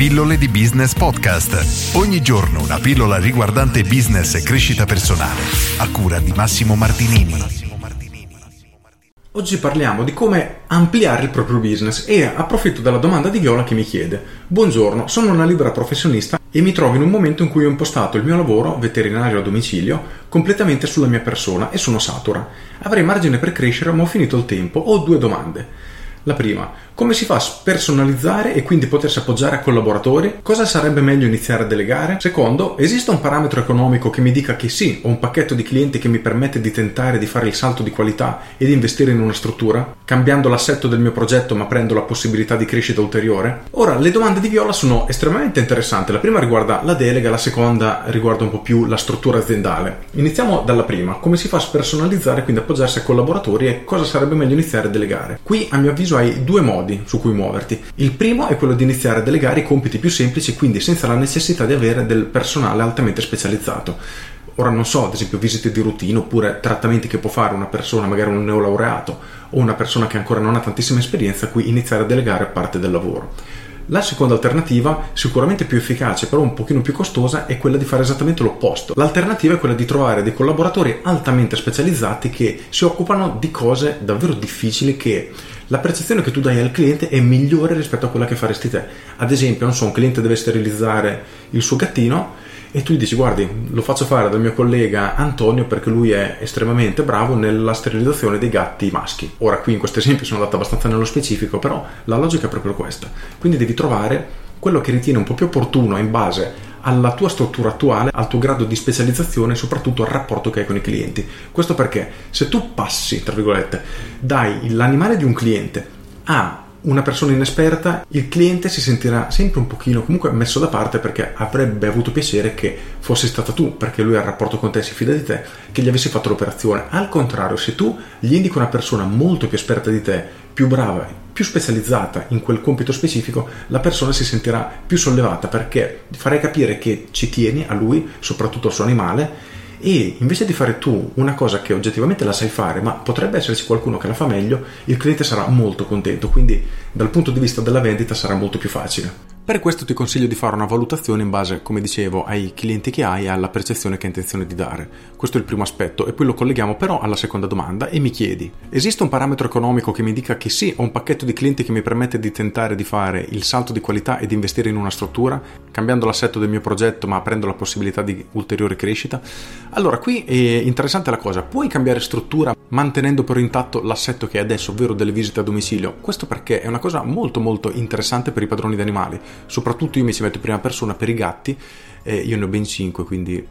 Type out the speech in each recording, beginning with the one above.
Pillole di Business Podcast. Ogni giorno una pillola riguardante business e crescita personale. A cura di Massimo Martinini. Oggi parliamo di come ampliare il proprio business e approfitto della domanda di Viola che mi chiede Buongiorno, sono una libera professionista e mi trovo in un momento in cui ho impostato il mio lavoro, veterinario a domicilio, completamente sulla mia persona e sono satura. Avrei margine per crescere ma ho finito il tempo. Ho due domande. La prima, come si fa a spersonalizzare e quindi potersi appoggiare a collaboratori? Cosa sarebbe meglio iniziare a delegare? Secondo, esiste un parametro economico che mi dica che sì, ho un pacchetto di clienti che mi permette di tentare di fare il salto di qualità e di investire in una struttura, cambiando l'assetto del mio progetto ma prendo la possibilità di crescita ulteriore? Ora, le domande di Viola sono estremamente interessanti. La prima riguarda la delega, la seconda riguarda un po' più la struttura aziendale. Iniziamo dalla prima, come si fa a spersonalizzare, quindi appoggiarsi a collaboratori e cosa sarebbe meglio iniziare a delegare? Qui, a mio avviso, hai due modi modi su cui muoverti. Il primo è quello di iniziare a delegare i compiti più semplici, quindi senza la necessità di avere del personale altamente specializzato. Ora non so, ad esempio visite di routine oppure trattamenti che può fare una persona, magari un neolaureato o una persona che ancora non ha tantissima esperienza, qui iniziare a delegare parte del lavoro. La seconda alternativa, sicuramente più efficace, però un pochino più costosa, è quella di fare esattamente l'opposto. L'alternativa è quella di trovare dei collaboratori altamente specializzati che si occupano di cose davvero difficili che la percezione che tu dai al cliente è migliore rispetto a quella che faresti te. Ad esempio, non so, un cliente deve sterilizzare il suo gattino e tu gli dici guardi lo faccio fare dal mio collega Antonio perché lui è estremamente bravo nella sterilizzazione dei gatti maschi ora qui in questo esempio sono andato abbastanza nello specifico però la logica è proprio questa quindi devi trovare quello che ritieni un po' più opportuno in base alla tua struttura attuale, al tuo grado di specializzazione e soprattutto al rapporto che hai con i clienti. Questo perché se tu passi, tra virgolette, dai l'animale di un cliente a una persona inesperta, il cliente si sentirà sempre un pochino comunque messo da parte perché avrebbe avuto piacere che fossi stata tu, perché lui ha il rapporto con te, si fida di te, che gli avessi fatto l'operazione. Al contrario, se tu gli indichi una persona molto più esperta di te, più brava, più specializzata in quel compito specifico, la persona si sentirà più sollevata perché farai capire che ci tieni a lui, soprattutto al suo animale, e invece di fare tu una cosa che oggettivamente la sai fare, ma potrebbe esserci qualcuno che la fa meglio, il cliente sarà molto contento, quindi dal punto di vista della vendita sarà molto più facile. Per questo ti consiglio di fare una valutazione in base, come dicevo, ai clienti che hai e alla percezione che hai intenzione di dare. Questo è il primo aspetto e poi lo colleghiamo però alla seconda domanda e mi chiedi, esiste un parametro economico che mi dica che sì, ho un pacchetto di clienti che mi permette di tentare di fare il salto di qualità e di investire in una struttura, cambiando l'assetto del mio progetto ma aprendo la possibilità di ulteriore crescita? Allora, qui è interessante la cosa, puoi cambiare struttura mantenendo però intatto l'assetto che è adesso, ovvero delle visite a domicilio. Questo perché è una cosa molto molto interessante per i padroni di animali soprattutto io mi ci metto in prima persona per i gatti, eh, io ne ho ben 5, quindi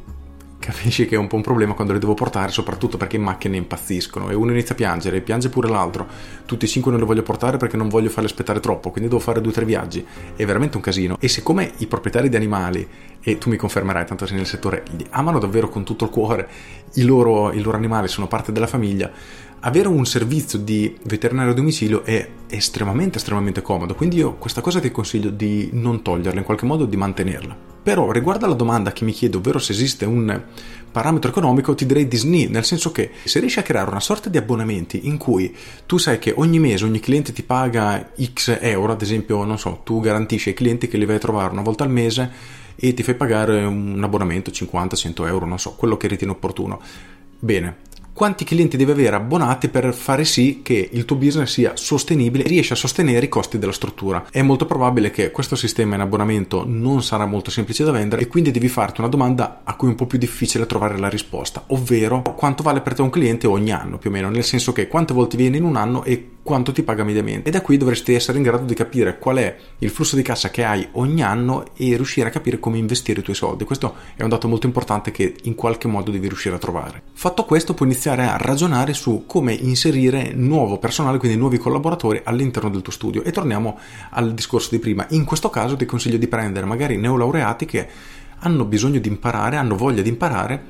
capisci che è un po' un problema quando le devo portare, soprattutto perché in macchina impazziscono e uno inizia a piangere e piange pure l'altro. Tutti e cinque non le voglio portare perché non voglio farle aspettare troppo, quindi devo fare due o tre viaggi. È veramente un casino. E siccome i proprietari di animali, e tu mi confermerai, tanto sei nel settore, li amano davvero con tutto il cuore, i loro, i loro animali sono parte della famiglia, avere un servizio di veterinario a domicilio è estremamente estremamente comodo, quindi io questa cosa ti consiglio di non toglierla, in qualche modo di mantenerla. Però riguardo alla domanda che mi chiedo, ovvero se esiste un parametro economico, ti direi Disney, nel senso che se riesci a creare una sorta di abbonamenti in cui tu sai che ogni mese ogni cliente ti paga X euro, ad esempio, non so, tu garantisci ai clienti che li vai a trovare una volta al mese e ti fai pagare un abbonamento 50-100 euro, non so, quello che ritieni opportuno. Bene, quanti clienti devi avere abbonati per fare sì che il tuo business sia sostenibile e riesci a sostenere i costi della struttura. È molto probabile che questo sistema in abbonamento non sarà molto semplice da vendere e quindi devi farti una domanda a cui è un po' più difficile trovare la risposta, ovvero quanto vale per te un cliente ogni anno, più o meno, nel senso che quante volte viene in un anno e quanto ti paga mediamente. E da qui dovresti essere in grado di capire qual è il flusso di cassa che hai ogni anno e riuscire a capire come investire i tuoi soldi. Questo è un dato molto importante che in qualche modo devi riuscire a trovare. Fatto questo, puoi iniziare a ragionare su come inserire nuovo personale, quindi nuovi collaboratori all'interno del tuo studio. E torniamo al discorso di prima. In questo caso ti consiglio di prendere magari neolaureati che hanno bisogno di imparare, hanno voglia di imparare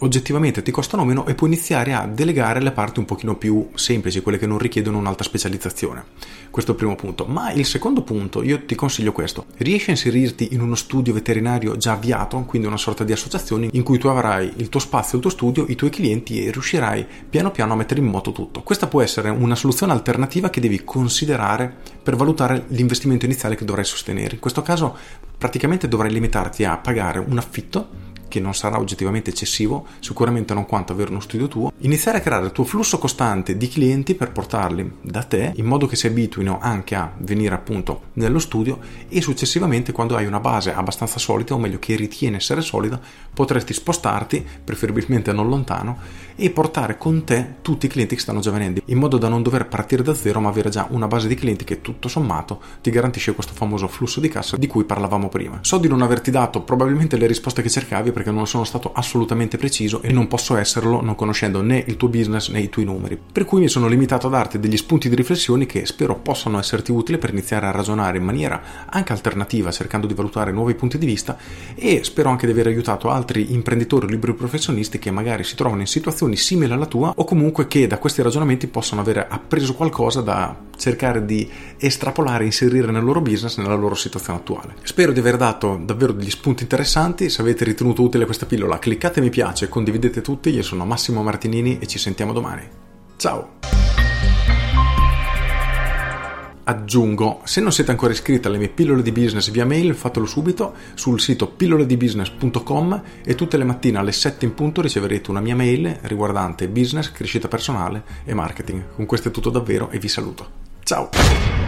oggettivamente ti costano meno e puoi iniziare a delegare le parti un pochino più semplici, quelle che non richiedono un'alta specializzazione. Questo è il primo punto. Ma il secondo punto, io ti consiglio questo. Riesci a inserirti in uno studio veterinario già avviato, quindi una sorta di associazione in cui tu avrai il tuo spazio, il tuo studio, i tuoi clienti e riuscirai piano piano a mettere in moto tutto. Questa può essere una soluzione alternativa che devi considerare per valutare l'investimento iniziale che dovrai sostenere. In questo caso praticamente dovrai limitarti a pagare un affitto che non sarà oggettivamente eccessivo, sicuramente non quanto avere uno studio tuo, iniziare a creare il tuo flusso costante di clienti per portarli da te in modo che si abituino anche a venire appunto nello studio e successivamente quando hai una base abbastanza solida o meglio che ritiene essere solida potresti spostarti preferibilmente non lontano e portare con te tutti i clienti che stanno già venendo in modo da non dover partire da zero ma avere già una base di clienti che tutto sommato ti garantisce questo famoso flusso di cassa di cui parlavamo prima. So di non averti dato probabilmente le risposte che cercavi perché non sono stato assolutamente preciso e non posso esserlo non conoscendo né il tuo business né i tuoi numeri. Per cui mi sono limitato a darti degli spunti di riflessione che spero possano esserti utili per iniziare a ragionare in maniera anche alternativa, cercando di valutare nuovi punti di vista e spero anche di aver aiutato altri imprenditori o liberi professionisti che magari si trovano in situazioni simili alla tua o comunque che da questi ragionamenti possano avere appreso qualcosa da cercare di estrapolare e inserire nel loro business, nella loro situazione attuale. Spero di aver dato davvero degli spunti interessanti, se avete ritenuto utile questa pillola cliccate mi piace, condividete tutti, io sono Massimo Martinini e ci sentiamo domani. Ciao! Aggiungo, se non siete ancora iscritti alle mie pillole di business via mail, fatelo subito sul sito pilloledibusiness.com e tutte le mattine alle 7 in punto riceverete una mia mail riguardante business, crescita personale e marketing. Con questo è tutto davvero e vi saluto. Ciao!